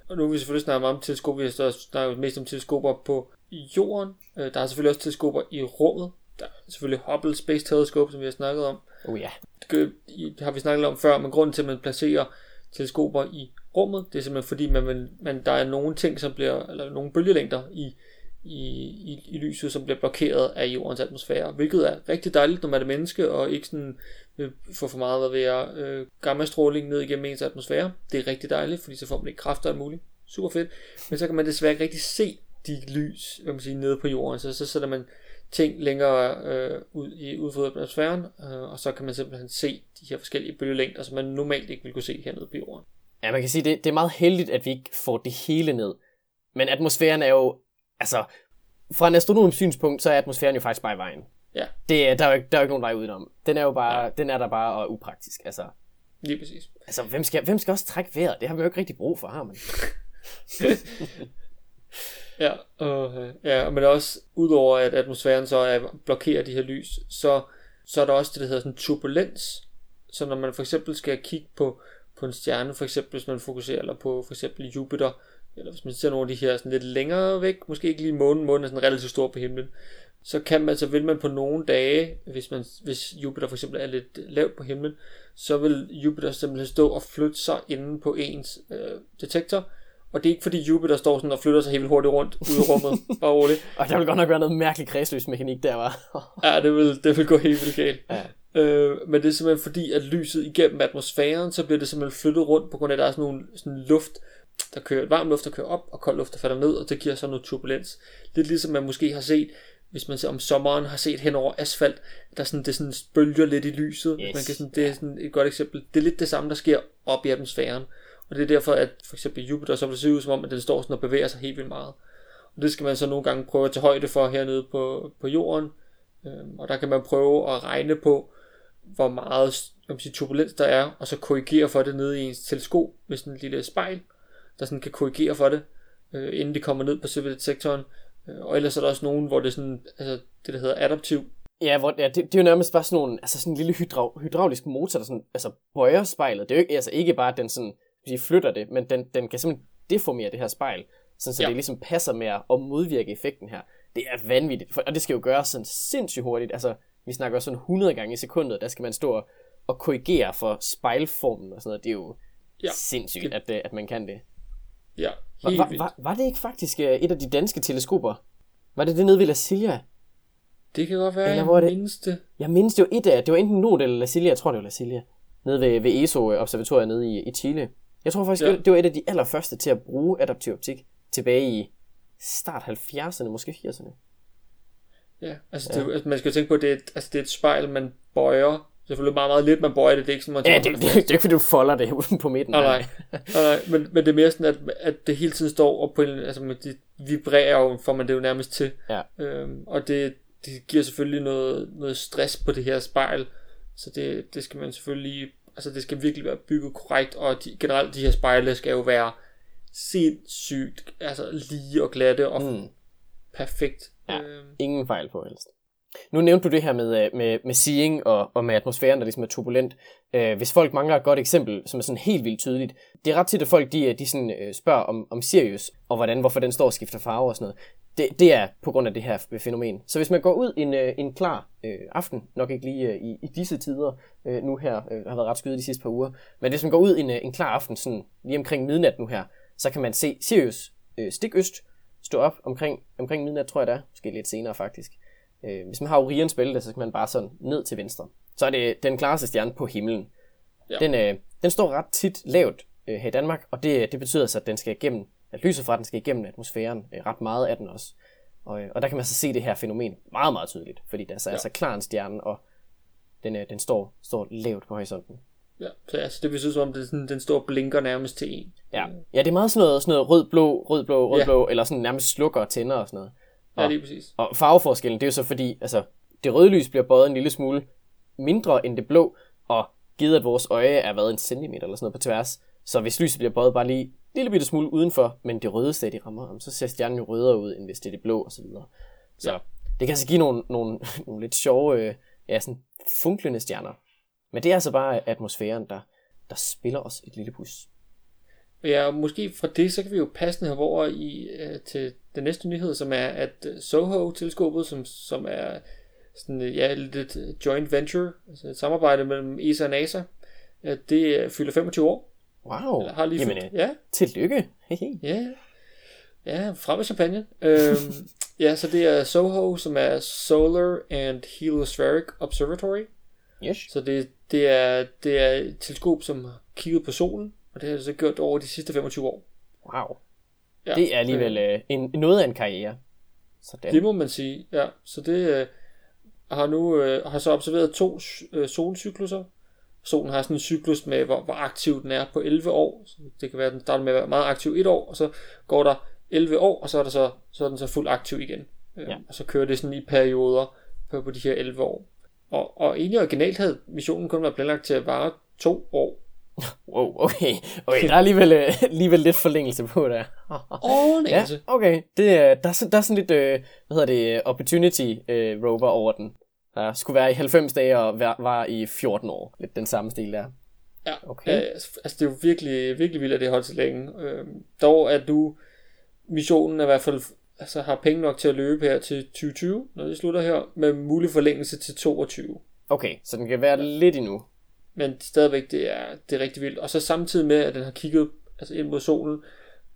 Og nu vil vi selvfølgelig snakke meget om teleskoper. Vi har snakket mest om teleskoper på jorden. Øh, der er selvfølgelig også teleskoper i rummet. Der er selvfølgelig Hubble Space Telescope, som vi har snakket om. Oh ja. Det har vi snakket om før, men grunden til, at man placerer teleskoper i rummet, det er simpelthen fordi, man, man, der er nogle ting, som bliver, eller nogle bølgelængder i, i, i, i lyset, som bliver blokeret af jordens atmosfære, hvilket er rigtig dejligt, når man er menneske, og ikke sådan øh, får for meget, hvad ved jeg, øh, gammastråling ned igennem ens atmosfære. Det er rigtig dejligt, fordi så får man ikke kræfter alt muligt. Super fedt. Men så kan man desværre ikke rigtig se de lys, hvad man siger, nede på jorden, så så sætter man ting længere øh, ud i ud for atmosfæren, øh, og så kan man simpelthen se de her forskellige bølgelængder, som man normalt ikke vil kunne se hernede på jorden. Ja, man kan sige, det, det er meget heldigt, at vi ikke får det hele ned. Men atmosfæren er jo, altså, fra en astronoms synspunkt, så er atmosfæren jo faktisk bare i vejen. Ja. Det, der, er jo, der er jo ikke nogen vej udenom. Den er jo bare, ja. den er der bare og upraktisk, altså. Lige præcis. Altså, hvem skal, hvem skal også trække vejret? Det har vi jo ikke rigtig brug for, har man. [laughs] Ja, øh, ja, men også udover at atmosfæren så er, blokerer de her lys, så, så er der også det, der hedder sådan turbulens. Så når man for eksempel skal kigge på, på en stjerne, for eksempel hvis man fokuserer eller på for eksempel Jupiter, eller hvis man ser nogle af de her sådan lidt længere væk, måske ikke lige månen, månen er sådan relativt stor på himlen, så kan man, så vil man på nogle dage, hvis, man, hvis Jupiter for eksempel er lidt lavt på himlen, så vil Jupiter simpelthen stå og flytte sig inden på ens øh, detektor, og det er ikke fordi Jupiter står sådan og flytter sig helt hurtigt rundt ud i rummet. [laughs] Bare roligt. og der vil godt nok være noget mærkeligt kredsløs mekanik der, var. [laughs] ja, det vil, det vil gå helt vildt galt. Ja. Øh, men det er simpelthen fordi, at lyset igennem atmosfæren, så bliver det simpelthen flyttet rundt, på grund af, at der er sådan nogle sådan luft, der kører, varm luft, der kører op, og kold luft, der falder ned, og det giver så noget turbulens. Lidt ligesom man måske har set, hvis man om sommeren har set hen over asfalt, der sådan, det sådan bølger lidt i lyset. Yes. Man kan sådan, det er sådan et godt eksempel. Det er lidt det samme, der sker op i atmosfæren. Og det er derfor, at for eksempel Jupiter så vil det se ud som om, at den står sådan og bevæger sig helt vildt meget. Det skal man så nogle gange prøve at tage højde for hernede på, på jorden. Øhm, og der kan man prøve at regne på, hvor meget man sige, turbulens der er, og så korrigere for det nede i ens teleskop med sådan en lille spejl, der sådan kan korrigere for det, øh, inden det kommer ned på selve detektoren. Øh, og ellers er der også nogen, hvor det er sådan, altså det der hedder adaptiv. Ja, hvor, ja det, det, er jo nærmest bare sådan nogle, altså sådan en lille hydra, hydraulisk motor, der sådan, altså bøjer spejlet. Det er jo ikke, altså ikke bare, at den sådan, de flytter det, men den, den kan simpelthen deformere det her spejl, sådan, så ja. det ligesom passer med at modvirke effekten her. Det er vanvittigt, for, og det skal jo gøres sådan sindssygt hurtigt. Altså, vi snakker også sådan 100 gange i sekundet, der skal man stå og, og korrigere for spejlformen og sådan noget. Det er jo ja. sindssygt, at, at man kan det. Ja, helt var, var, var det ikke faktisk øh, et af de danske teleskoper? Var det det nede ved La Silla? Det kan godt være, Eller jeg det? mindes det. Jeg mindes det jo et af, det var enten Nord eller La Silla, jeg tror det var La Silla. Nede ved, ved ESO-observatoriet nede i, i Chile. Jeg tror faktisk, ja. det var et af de allerførste til at bruge adaptiv optik tilbage i start 70'erne, måske 80'erne. Ja, altså, ja. Det, altså man skal jo tænke på, at det er, et, altså, det er et spejl, man bøjer. Selvfølgelig meget, meget lidt, man bøjer det. Det er ikke sådan, man Ja, det, det, det, er ikke, fordi du folder det [laughs] på midten. Nej, nej. nej, men, men det er mere sådan, at, at det hele tiden står og på en, altså, det vibrerer jo, får man det jo nærmest til. Ja. Øhm, og det, det giver selvfølgelig noget, noget stress på det her spejl. Så det, det skal man selvfølgelig, altså det skal virkelig være bygget korrekt, og de, generelt de her spejle skal jo være sindssygt, altså lige og glatte og mm. perfekt. Ja, øh. ingen fejl på helst. Nu nævnte du det her med, øh, med, med seeing og, og med atmosfæren, der ligesom er turbulent. Øh, hvis folk mangler et godt eksempel, som er sådan helt vildt tydeligt, det er ret tit, at folk de, øh, de sådan, øh, spørger om, om Sirius, og hvordan, hvorfor den står og skifter farve og sådan noget. Det, det er på grund af det her fænomen. Så hvis man går ud en, en klar øh, aften, nok ikke lige øh, i, i disse tider, øh, nu her, øh, har været ret skyet de sidste par uger, men hvis man går ud en, øh, en klar aften, sådan lige omkring midnat nu her, så kan man se Sirius øh, stik øst stå op omkring, omkring midnat, tror jeg det er, måske lidt senere faktisk. Øh, hvis man har Orions bælte, så skal man bare sådan ned til venstre. Så er det den klareste stjerne på himlen. Ja. Den, øh, den står ret tit lavt øh, her i Danmark, og det, det betyder så, at den skal igennem, at lyset fra den skal igennem atmosfæren, øh, ret meget af den også. Og, øh, og der kan man så se det her fænomen meget, meget tydeligt, fordi der så ja. er så klar en stjerne, og den, øh, den står, står lavt på horisonten. Ja, så altså, det vil synes om, det sådan, den står blinker nærmest til en. Ja, ja det er meget sådan noget, sådan noget rød-blå, rød-blå, rød-blå, ja. eller sådan nærmest slukker og tænder og sådan noget. Og, ja, lige præcis. Og farveforskellen, det er jo så fordi, altså, det røde lys bliver bøjet en lille smule mindre end det blå, og givet at vores øje er været en centimeter eller sådan noget på tværs, så hvis lyset bliver bøjet bare lige en lille bitte smule udenfor, men det røde stadig rammer, så ser stjernen jo rødere ud, end hvis det er det blå og så videre. Så ja. det kan altså give nogle, nogle, [laughs] nogle lidt sjove, øh, ja, sådan funklende stjerner. Men det er altså bare atmosfæren, der, der spiller os et lille pus. Ja, måske fra det, så kan vi jo passende have over i, uh, til den næste nyhed, som er, at øh, Soho-teleskopet, som, som er sådan, ja, lidt joint venture, altså et samarbejde mellem ESA og NASA, det fylder 25 år. Wow, Eller har lige Jamen, fyldt, ja. tillykke. ja, ja, frem med champagne. øhm, [laughs] ja, så det er SOHO, som er Solar and Heliospheric Observatory. Yes. Så det, det, er, det er et teleskop, som har kigget på solen, og det har det så gjort over de sidste 25 år. Wow. Ja, det er alligevel øh, en, noget af en karriere. Sådan. Det må man sige, ja. Så det øh, har nu øh, har så observeret to øh, solcykluser. Solen har sådan en cyklus med, hvor, hvor aktiv den er på 11 år. Så det kan være, at den starter med at være meget aktiv et år, og så går der 11 år, og så er, der så, så er den så fuldt aktiv igen. Øh, ja. Og så kører det sådan i perioder på, på de her 11 år. Og, og egentlig originalt havde missionen kun været planlagt til at vare to år. Wow, okay. okay der er alligevel, uh, alligevel lidt forlængelse på der. Åh, oh, ja, okay. Det, der, er, der er sådan lidt, uh, hvad hedder det, opportunity uh, rover over den. Der skulle være i 90 dage og var, var i 14 år. Lidt den samme stil der. Ja, okay. Uh, altså det er jo virkelig, virkelig vildt, at det holdt så længe. Uh, dog er du, missionen er i hvert fald altså har penge nok til at løbe her til 2020, når det slutter her, med mulig forlængelse til 22. Okay, så den kan være lidt endnu. Men stadigvæk, det er, det er rigtig vildt. Og så samtidig med, at den har kigget altså ind mod solen,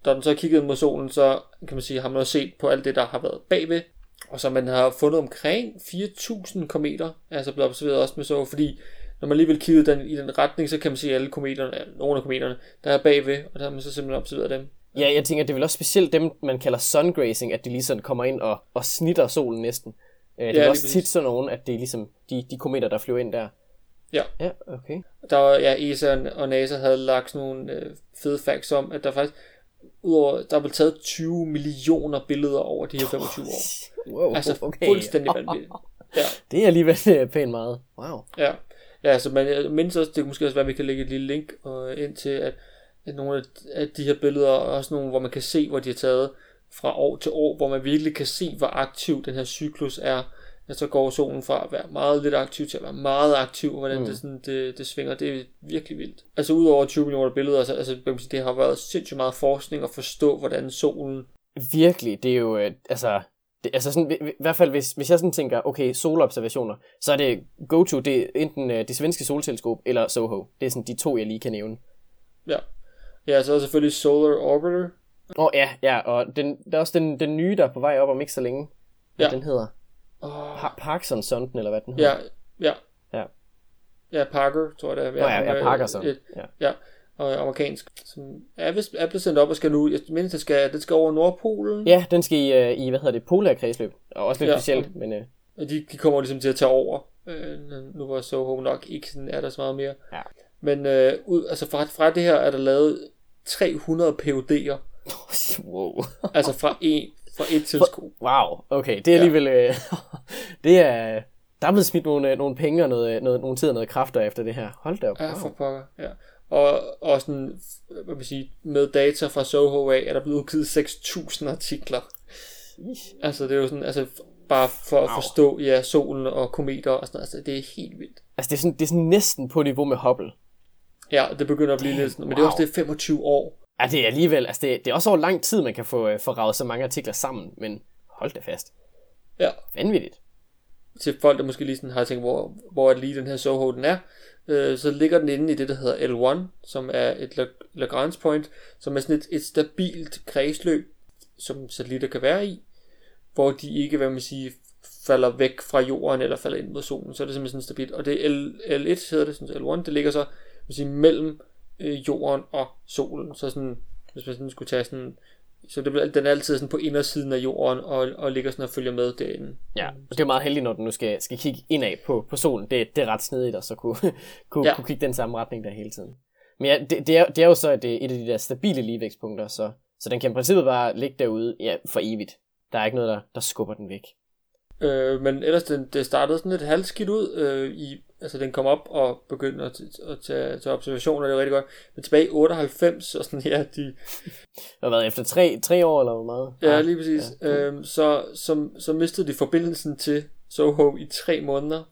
da den så har kigget mod solen, så kan man sige, har man også set på alt det, der har været bagved. Og så man har fundet omkring 4.000 kometer, altså blevet observeret også med så, fordi når man alligevel kigget den, i den retning, så kan man se alle kometerne, ja, nogle af kometerne, der er bagved, og der har man så simpelthen observeret dem. Ja, jeg tænker, det er vel også specielt dem, man kalder sungrazing, at de lige sådan kommer ind og, og snitter solen næsten. Øh, det ja, er også tit sådan nogen, at det er ligesom de, de kometer, der flyver ind der. Ja. Ja, okay. Der var, ja, ESA og NASA havde lagt sådan nogle øh, fede facts om, at der faktisk udover, der er vel taget 20 millioner billeder over de her 25 år. Wow, Altså okay. fuldstændig vanvittigt. Ja, Det er alligevel øh, pænt meget. Wow. ja. Ja, men jeg mindes også, det kunne måske også være, at vi kan lægge et lille link øh, ind til, at, at nogle af, af de her billeder er også nogle, hvor man kan se, hvor de er taget fra år til år, hvor man virkelig kan se, hvor aktiv den her cyklus er. At så går solen fra at være meget lidt aktiv til at være meget aktiv, og hvordan mm. det, sådan, det, det svinger. Det er virkelig vildt. Altså udover 20 millioner billeder, altså, altså det har været sindssygt meget forskning at forstå, hvordan solen... Virkelig, det er jo, øh, altså, det, altså sådan, i, i hvert fald hvis, hvis jeg sådan tænker, okay, solobservationer, så er det go-to, det er enten øh, det svenske solteleskop eller SOHO. Det er sådan de to, jeg lige kan nævne. Ja, ja så er der selvfølgelig Solar Orbiter. Åh oh, ja, ja, og den, der er også den, den nye, der er på vej op om ikke så længe. Hvad Ja. den hedder? Oh, Pa- Parkinson-sonden, eller hvad den hedder. ja, ja. Ja. Ja, Parker, tror jeg det er. Nå ja, ja, øh, Parkinson. et- Ja. Ja, og amerikansk, som er, vist, er blevet sendt op og skal nu, jeg mener, det skal, det skal over Nordpolen, ja, den skal i, øh, i hvad hedder det, polarkredsløb. Og også lidt Ja. ja. specielt, men øh, og de, de kommer ligesom til at tage over, øh, nu hvor Soho nok ikke sådan er der så meget mere. Ja. Men øh, ud, altså fra, fra det her er der lavet 300 PUD'er, [laughs] wow. altså fra, en, fra et teleskop. Wow, okay, det er alligevel, øh, [laughs] det er, der er blevet smidt nogle, øh, nogle penge og noget, noget, nogle tid og noget kræfter efter det her. Hold da op. Ja, for Wow. pokker, ja. Og, og sådan, hvad vil jeg sige, med data fra Soho af, er der blevet udgivet 6.000 artikler. Altså, det er jo sådan, altså, bare for at Wow. forstå, ja, solen og kometer og sådan noget, altså, det er helt vildt. Altså, det er, sådan, det er sådan næsten på niveau med Hubble. Ja, det begynder at blive lidt sådan, men det er wow. også det er 25 år. Ja, det er alligevel, altså det, det er også over lang tid, man kan få, øh, få ravet så mange artikler sammen, men hold da fast. Ja, Vanvittigt. til folk, der måske lige sådan har tænkt, hvor, hvor er det lige den her Soho den er, øh, så ligger den inde i det, der hedder L1, som er et Lag- Lagrange point, som er sådan et, et stabilt kredsløb, som satellitter kan være i, hvor de ikke, hvad man siger, falder væk fra jorden eller falder ind mod solen, så er det simpelthen sådan stabilt. Og det er L, L1 hedder det, sådan L1, det ligger så man siger, mellem øh, jorden og solen. Så sådan, hvis man sådan skulle tage sådan, så det, den er altid sådan på indersiden af jorden og, og ligger sådan og følger med derinde. Ja, og det er meget heldigt, når du nu skal, skal kigge indad på, på solen. Det, det er ret snedigt at så kunne, [laughs] kunne, Ja. ja. kunne kigge den samme retning der hele tiden. Men ja, det, det, er, det er jo så et, et af de der stabile ligevægtspunkter, så, så den kan i princippet bare ligge derude ja, for evigt. Der er ikke noget, der, der skubber den væk. Øh, men ellers, den, det startede sådan lidt halvskidt ud. Øh, i, altså, den kom op og begyndte at, at tage, tage observationer, det var rigtig godt. Men tilbage i 98, og sådan, [laughs] ja, de, Det har været efter tre, tre år eller hvor meget? ja, Ah, lige præcis. Ja. Øh, så, så, så mistede de forbindelsen til Soho i tre måneder.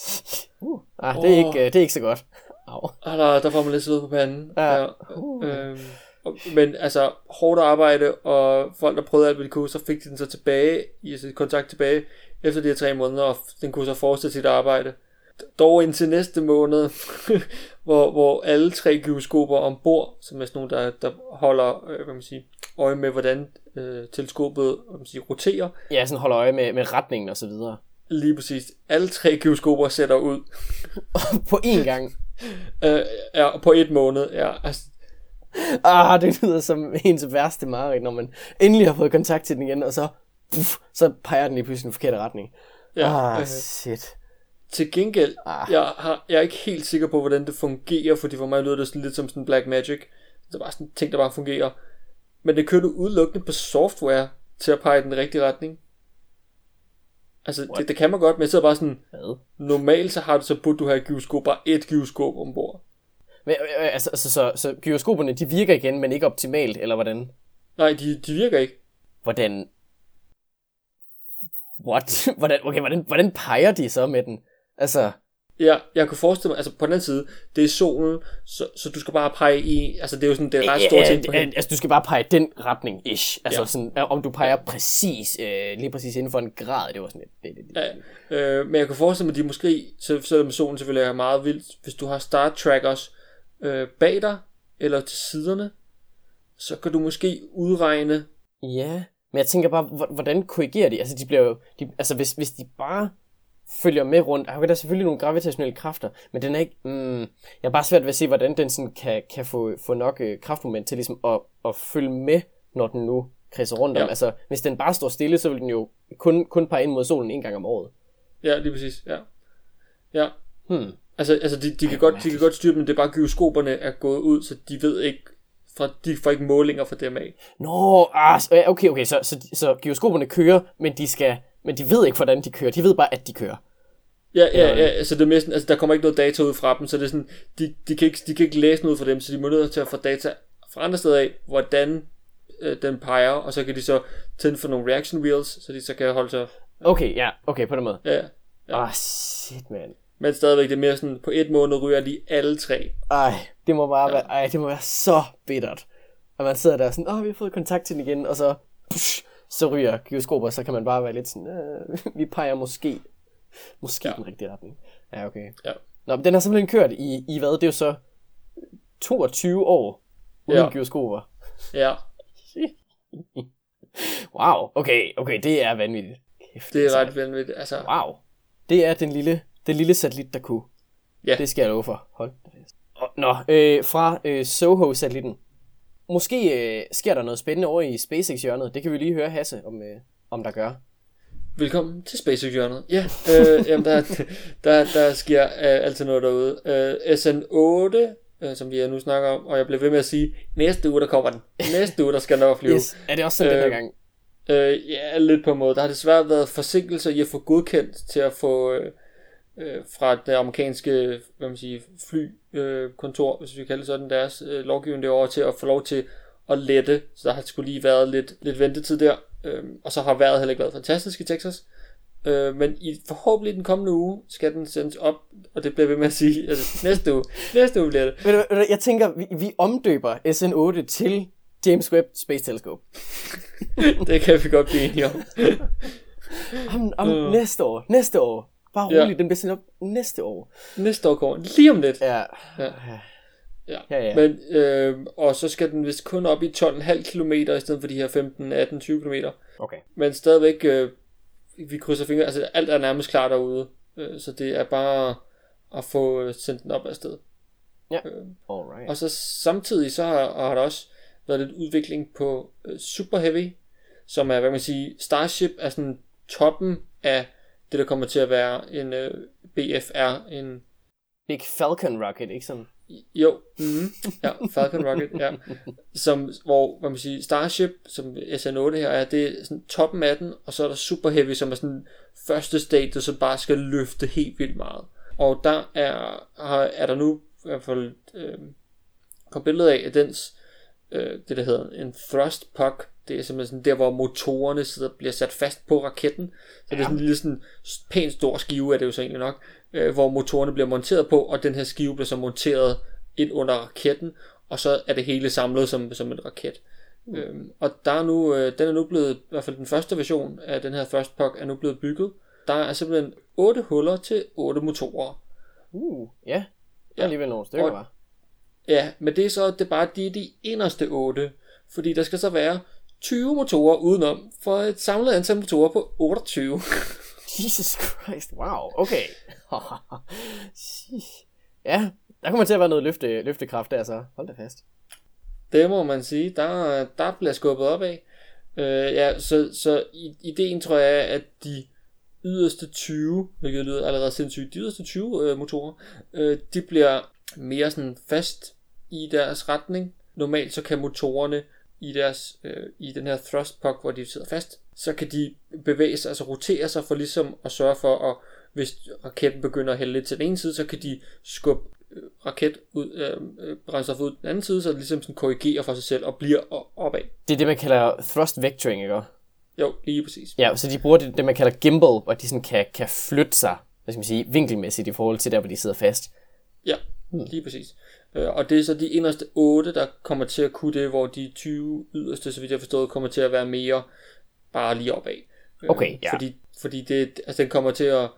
[laughs] uh, ah, det, er ikke, øh, det er ikke så godt. Au. Og der, der får man lidt sved på panden. Ja. Uh. Øh, og- men altså, hårdt arbejde, og folk, der prøvede alt, hvad de kunne, så fik de den så tilbage, i altså, kontakt tilbage, efter de her tre måneder, og den kunne så fortsætte sit arbejde. Dog indtil næste måned, [laughs] hvor, hvor alle tre gyroskoper ombord, som er sådan nogle, der, der holder øh, hvad man siger, øje med, hvordan øh, teleskopet hvad man siger, roterer, Ja, sådan holder øje med, med retningen og så videre. lige præcis, alle tre gyroskoper sætter ud [laughs] på én gang. [laughs] øh, ja, på et måned. Ja, altså, Ah, det lyder som ens værste mareridt, når man endelig har fået kontakt til den igen, og så, puff, så peger den lige pludselig i den forkerte retning. ja, ah, øh, shit. Til gengæld, Ah. jeg, har, jeg er ikke helt sikker på, hvordan det fungerer, fordi for mig lyder det sådan lidt som sådan Black Magic. Det er bare sådan ting, der bare fungerer. Men det kører du udelukkende på software til at pege i den rigtige retning. Altså, det, det, kan man godt, men jeg sidder bare sådan, Hvad? normalt så har du så burde du have et gyroskop, bare et gyroskop ombord. Men, øh, øh, altså, altså, så, så gyroskoperne, de virker igen, men ikke optimalt, eller hvordan? Nej, de, de virker ikke. Hvordan? What? [laughs] hvordan, okay, hvordan, hvordan peger de så med den? Altså, Ja, jeg kunne forestille mig, altså på den anden side, det er solen, så, så du skal bare pege i, altså det er jo sådan, det er ret stort øh, ting på hende. altså, du skal bare pege den retning, ish. Altså, Ja. sådan, om du peger præcis, øh, lige præcis inden for en grad, det var sådan lidt... Det, det, det. Ja, øh, men jeg kan forestille mig, at de måske, så, selvom solen selvfølgelig er meget vildt, hvis du har star trackers øh, bag dig, eller til siderne, så kan du måske udregne, Ja, men jeg tænker bare, hvor- hvordan korrigerer de? Altså, de bliver jo, de, altså hvis, hvis de bare følger med rundt, okay, der er selvfølgelig nogle gravitationelle kræfter, men den er ikke, mm, jeg er bare svært ved at se, hvordan den sådan kan, kan få, få nok øh, kraftmoment til ligesom at, at følge med, når den nu kredser rundt om. Ja. Altså, hvis den bare står stille, så vil den jo kun, kun pege ind mod solen en gang om året. ja, lige præcis, ja. Ja, Hmm. altså, altså de, de, kan godt, de kan godt styre dem, men det er bare gyroskoperne er gået ud, så de ved ikke fra, de får ikke målinger fra DMA. Nå, ah, okay, okay, så, så, så gyroskoperne kører, men de, skal, men de ved ikke, hvordan de kører. De ved bare, at de kører. Ja, ja, ja, altså det er sådan, altså der kommer ikke noget data ud fra dem, så det er sådan, de, de, kan ikke, de kan ikke læse noget fra dem, så de må nødt til at få data fra andre steder af, hvordan øh, den peger, og så kan de så tænde for nogle reaction wheels, så de så kan holde sig, Okay, ja, okay, på den måde. ja, Ja. Ah, shit, man. men stadigvæk det er mere sådan, på et måned ryger de alle tre. Ej, det må bare ja. være, ej, det må være så bittert. Og man sidder der sådan, åh, vi har fået kontakt til den igen, og så, push, så ryger gyroskoper, så kan man bare være lidt sådan, øh, vi peger måske, måske ja. Den rigtige retning. Ja, okay. Ja. Nå, men den har simpelthen kørt i, i hvad? Det er jo så 22 år uden ja. Gyroskoper. Ja, [laughs] Wow, okay, okay, det er vanvittigt. Kæft, det er sejt. ret vanvittigt, altså, Wow. Det er den lille, den lille satellit, der kunne. Ja. Det skal jeg love for. Hold nå, øh, fra øh, Soho-satellitten. Måske øh, sker der noget spændende over i SpaceX-hjørnet. Det kan vi lige høre Hasse, om, øh, om der gør. Velkommen til SpaceX hjørnet. Ja, øh, jamen der, der, der sker øh, altid noget derude. Øh, SN8, øh, som vi nu snakker om, og jeg bliver ved med at sige, næste uge der kommer den. Næste uge der skal den nok flyve. Yes. Er det også sådan øh, den her Øh, gang? Øh, ja, lidt på en måde. Der har desværre været forsinkelser i at få godkendt til at få øh, øh, fra det amerikanske hvad man siger, flykontor, øh, kontor, hvis vi kalder det sådan, deres øh, lovgivning derovre til at få lov til at lette. Så der har skulle lige været lidt, lidt ventetid der. Øh, og så har vejret heller ikke været fantastisk i Texas. Øh, men i forhåbentlig den kommende uge skal den sendes op, og det bliver ved med at sige, altså, næste uge, næste uge bliver det. Ved du, ved du, jeg tænker, vi, vi omdøber SN8 til James Webb Space Telescope. [laughs] Det kan vi godt blive enige om. Om, om Øh. næste år. Næste år. Bare Ja. roligt, den bliver sendt op næste år. Næste år kommer lige om lidt. Ja. Ja. Ja. Ja, Ja, ja. Men, øh, og så skal den vist kun op i 12,5 km i stedet for de her 15, 18, 20 km. Okay. Men stadigvæk, øh, vi krydser fingre, altså alt er nærmest klar derude. Øh, så det er bare at få øh, sendt den op afsted. Ja. Øh, Alright. og så samtidig så har, har der også været lidt udvikling på øh, Super Heavy, som er, hvad man siger, Starship er sådan toppen af det, der kommer til at være en øh, BFR, en Big Falcon Rocket, ikke sådan? Jo, mm, ja, Falcon Rocket, ja. Som, hvor, hvad man siger, Starship, som SN8 her er, det er sådan toppen af den, og så er der Super Heavy, som er sådan første stadie, som bare skal løfte helt vildt meget. Og der er, har, er der nu i hvert fald øh, kommet billeder af, at dens, øh, det der hedder en thrust puck, det er simpelthen sådan der, hvor motorerne sidder, bliver sat fast på raketten. Så ja. det er sådan en lille sådan pænt stor skive, er det jo så egentlig nok, øh, hvor motorerne bliver monteret på, og den her skive bliver så monteret ind under raketten, og så er det hele samlet som, som en raket. Mm. Øhm, og der er nu, øh, den er nu blevet, i hvert fald den første version af den her Thrust Puck er nu blevet bygget. Der er simpelthen otte huller til otte motorer. Uh, ja. Det er alligevel nogle stykker, Og- var. Ja, men det er så det er bare de, de inderste otte, fordi der skal så være 20 motorer udenom, for et samlet antal motorer på 28. [laughs] Jesus Christ, wow, okay. [laughs] Ja, der kommer til at være noget løfte, løftekraft der, så hold da fast. Det må man sige, der, der bliver skubbet op af. Øh, ja, så, så ideen tror jeg er, at de yderste 20, hvilket lyder allerede sindssygt, de yderste 20 øh, motorer, øh, de bliver mere sådan fast i deres retning. Normalt så kan motorerne i, deres, øh, i den her thrust puck, hvor de sidder fast, så kan de bevæge sig, altså rotere sig for ligesom at sørge for, at hvis raketten begynder at hælde lidt til den ene side, så kan de skubbe øh, raket ud, øh, øh, brændstof ud den anden side, så det ligesom sådan korrigerer for sig selv og bliver opad. Det er det, man kalder thrust vectoring, ikke? Jo, lige præcis. Ja, så de bruger det, det man kalder gimbal, hvor de sådan kan, kan flytte sig, hvad skal man sige, vinkelmæssigt i forhold til der, hvor de sidder fast. Ja, lige præcis. Øh, og det er så de inderste 8, der kommer til at kunne det, hvor de 20 yderste, så vidt jeg forstået, kommer til at være mere bare lige opad. Øh, Okay, ja. Fordi, fordi det, altså, den kommer til at,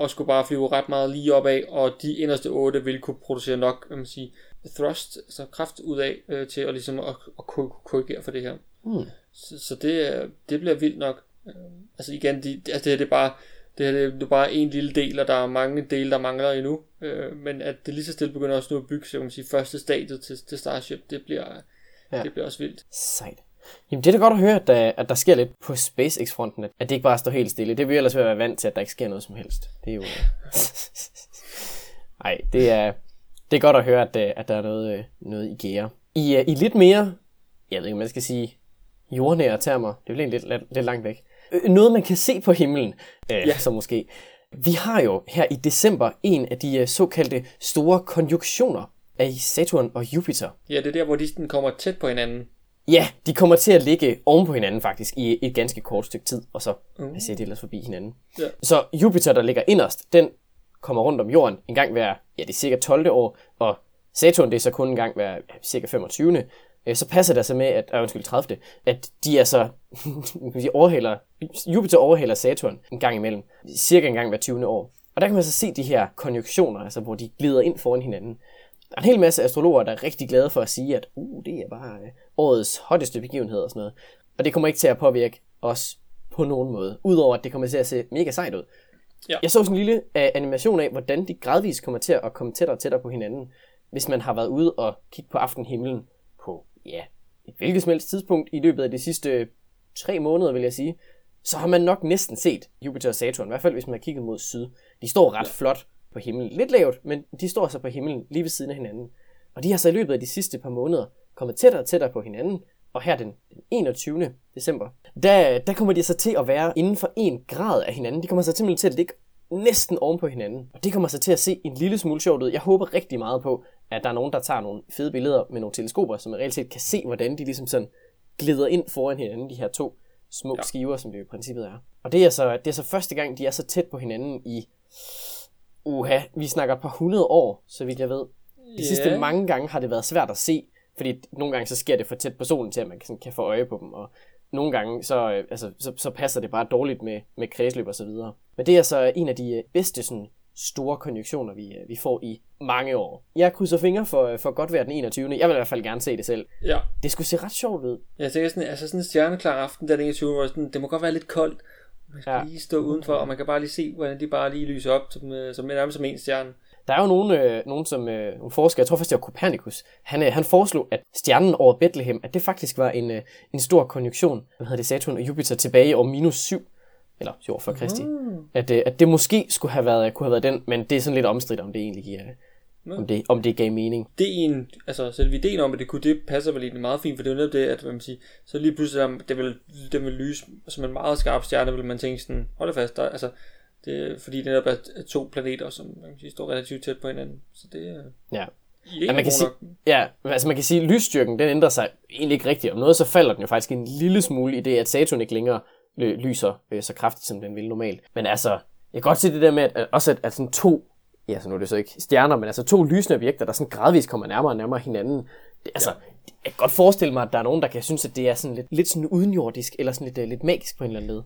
at skulle bare flyve ret meget lige opad, og de inderste 8 vil kunne producere nok, man siger, thrust, altså kraft ud af, øh, til at, ligesom at, at korrigere for det her. Hmm. Så, så det, det bliver vildt nok. Altså igen, de, altså det her det er bare det her det er bare en lille del, og der er mange dele, der mangler endnu. Øh, men at det lige så stille begynder også nu at bygge, så kan man sige, første stadiet til, til Starship, det bliver, Ja. det bliver også vildt. Sejt. Jamen, det er da godt at høre, at der, at der sker lidt på SpaceX-fronten, at det ikke bare står helt stille. Det vil vi ellers være vant til, at der ikke sker noget som helst. Det er jo... [laughs] Nej, det er, det er godt at høre, at, øh, at der er noget, øh, noget i gære. I, uh, I lidt mere, jeg ved ikke, om man skal sige, jordnære termer, det bliver lidt, lidt, lidt langt væk. Øh, noget, man kan se på himlen, øh, ja. så måske. Vi har jo her i december en af de uh, såkaldte store konjunktioner af Saturn og Jupiter. Ja, det er der, hvor de sådan kommer tæt på hinanden. Ja, de kommer til at ligge oven på hinanden faktisk i et ganske kort stykke tid, og så mm. passerer de ellers forbi hinanden. Ja. Så Jupiter, der ligger inderst, den kommer rundt om jorden en gang hver, ja, det er cirka 12. år, og Saturn, det er så kun en gang hver cirka 25. Øh, så passer det så med, at, øh, undskyld, 30. at de så, [laughs] de overhaler, Jupiter overhaler Saturn en gang imellem, cirka en gang hver 20. år. Og der kan man så se de her konjunktioner, altså hvor de glider ind foran hinanden. Der er en hel masse astrologer, der er rigtig glade for at sige, at uh, det er bare øh, årets hotteste begivenhed og sådan noget. Og det kommer ikke til at påvirke os på nogen måde, udover at det kommer til at se mega sejt ud. Ja. Jeg så sådan en lille uh, animation af, hvordan de gradvist kommer til at komme tættere og tættere på hinanden, hvis man har været ude og kigge på aftenhimlen ja, et hvilket som helst tidspunkt i løbet af de sidste tre måneder, vil jeg sige, så har man nok næsten set Jupiter og Saturn, i hvert fald hvis man har kigget mod syd. De står ret flot på himlen. Lidt lavt, men de står så på himlen lige ved siden af hinanden. Og de har så i løbet af de sidste par måneder kommet tættere og tættere på hinanden, og her den 21. december, der, der kommer de så til at være inden for en grad af hinanden. De kommer så simpelthen til at ligge næsten oven på hinanden. Og det kommer så til at se en lille smule sjovt ud. Jeg håber rigtig meget på, at der er nogen, der tager nogle fede billeder med nogle teleskoper, som reelt set kan se, hvordan de ligesom sådan glider ind foran hinanden, de her to små ja. skiver, som det i princippet er. Og det er, så, det er så første gang, de er så tæt på hinanden i uha, vi snakker et par hundrede år, så vidt jeg ved. De yeah. sidste mange gange har det været svært at se, fordi nogle gange så sker det for tæt på solen til, at man sådan kan få øje på dem, og nogle gange så, øh, altså, så, så passer det bare dårligt med, med kredsløb og så videre. Men det er så en af de øh, bedste sådan, store konjunktioner, vi, øh, vi får i mange år. Jeg krydser fingre for, for godt være den 21. Jeg vil i hvert fald gerne se det selv. Ja. Det skulle se ret sjovt ud. Jeg tænker sådan, altså sådan en stjerneklar aften den 21. Hvor sådan, det må godt være lidt koldt, man skal ja. lige stå udenfor, og man kan bare lige se, hvordan de bare lige lyser op, som, øh, som nærmest som en stjerne. Der er jo nogen, øh, nogen som øh, nogle forskere, jeg tror faktisk det var Copernicus, han, øh, han foreslog, at stjernen over Bethlehem, at det faktisk var en, øh, en stor konjunktion, hvad hedder det, Saturn og Jupiter tilbage år minus 7, eller 7 år før Kristi. Mm. At, øh, at det måske skulle have været, kunne have været den, men det er sådan lidt omstridt, om det egentlig giver, mm. om, det, om det gav mening. Det er en, altså selve ideen om, at det kunne, det passer vel egentlig meget fint, for det er jo netop det, at man siger, så lige pludselig, det vil, det vil lyse som en meget skarp stjerne, vil man tænke sådan, hold fast, der, altså, det, fordi det er to planeter, som man kan sige, står relativt tæt på hinanden. Så det er... Ja. Ja, man kan sige, ja, altså man kan sige, at lysstyrken den ændrer sig egentlig ikke rigtigt. Om noget, så falder den jo faktisk en lille smule i det, at Saturn ikke længere lyser øh, så kraftigt, som den vil normalt. Men altså, jeg kan godt se det der med, at, at også at, at sådan to, ja, så nu er det så ikke stjerner, men altså to lysende objekter, der sådan gradvist kommer nærmere og nærmere hinanden. Det, altså, ja. jeg kan godt forestille mig, at der er nogen, der kan synes, at det er sådan lidt, lidt sådan udenjordisk, eller sådan lidt, uh, lidt magisk på en eller anden led.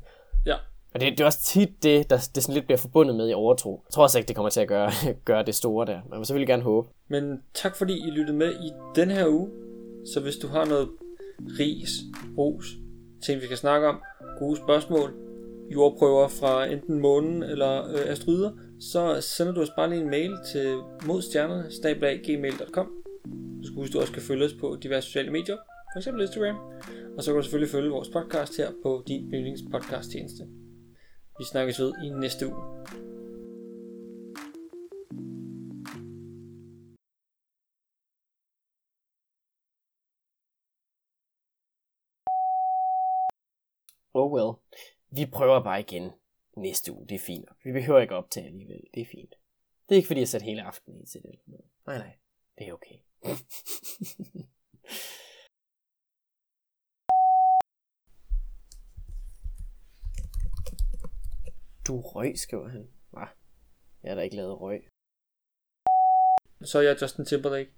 Ja. Og det, det er også tit det, der det sådan lidt bliver forbundet med i overtro. Jeg tror også ikke, det kommer til at gøre, [laughs] gøre det store der. Man må selvfølgelig gerne håbe. Men tak fordi I lyttede med i den her uge. Så hvis du har noget ris, ros, ting vi kan snakke om, gode spørgsmål, jordprøver fra enten månen eller øh, asteroider, så sender du os bare lige en mail til modstjernerne, gmail.com. Du skal huske, at du også kan følge os på diverse sociale medier, f.eks. Instagram. Og så kan du selvfølgelig følge vores podcast her på din yndlingspodcast tjeneste. Vi snakkes ved i næste uge. Oh well. Vi prøver bare igen næste uge. Det er fint Vi behøver ikke optage alligevel. Det er fint. Det er ikke fordi, jeg satte hele aftenen i til det. Nej, nej. Det er okay. [laughs] Du røg, skriver han. Nej, Jeg har da ikke lavet røg. Så er jeg Justin Timberlake.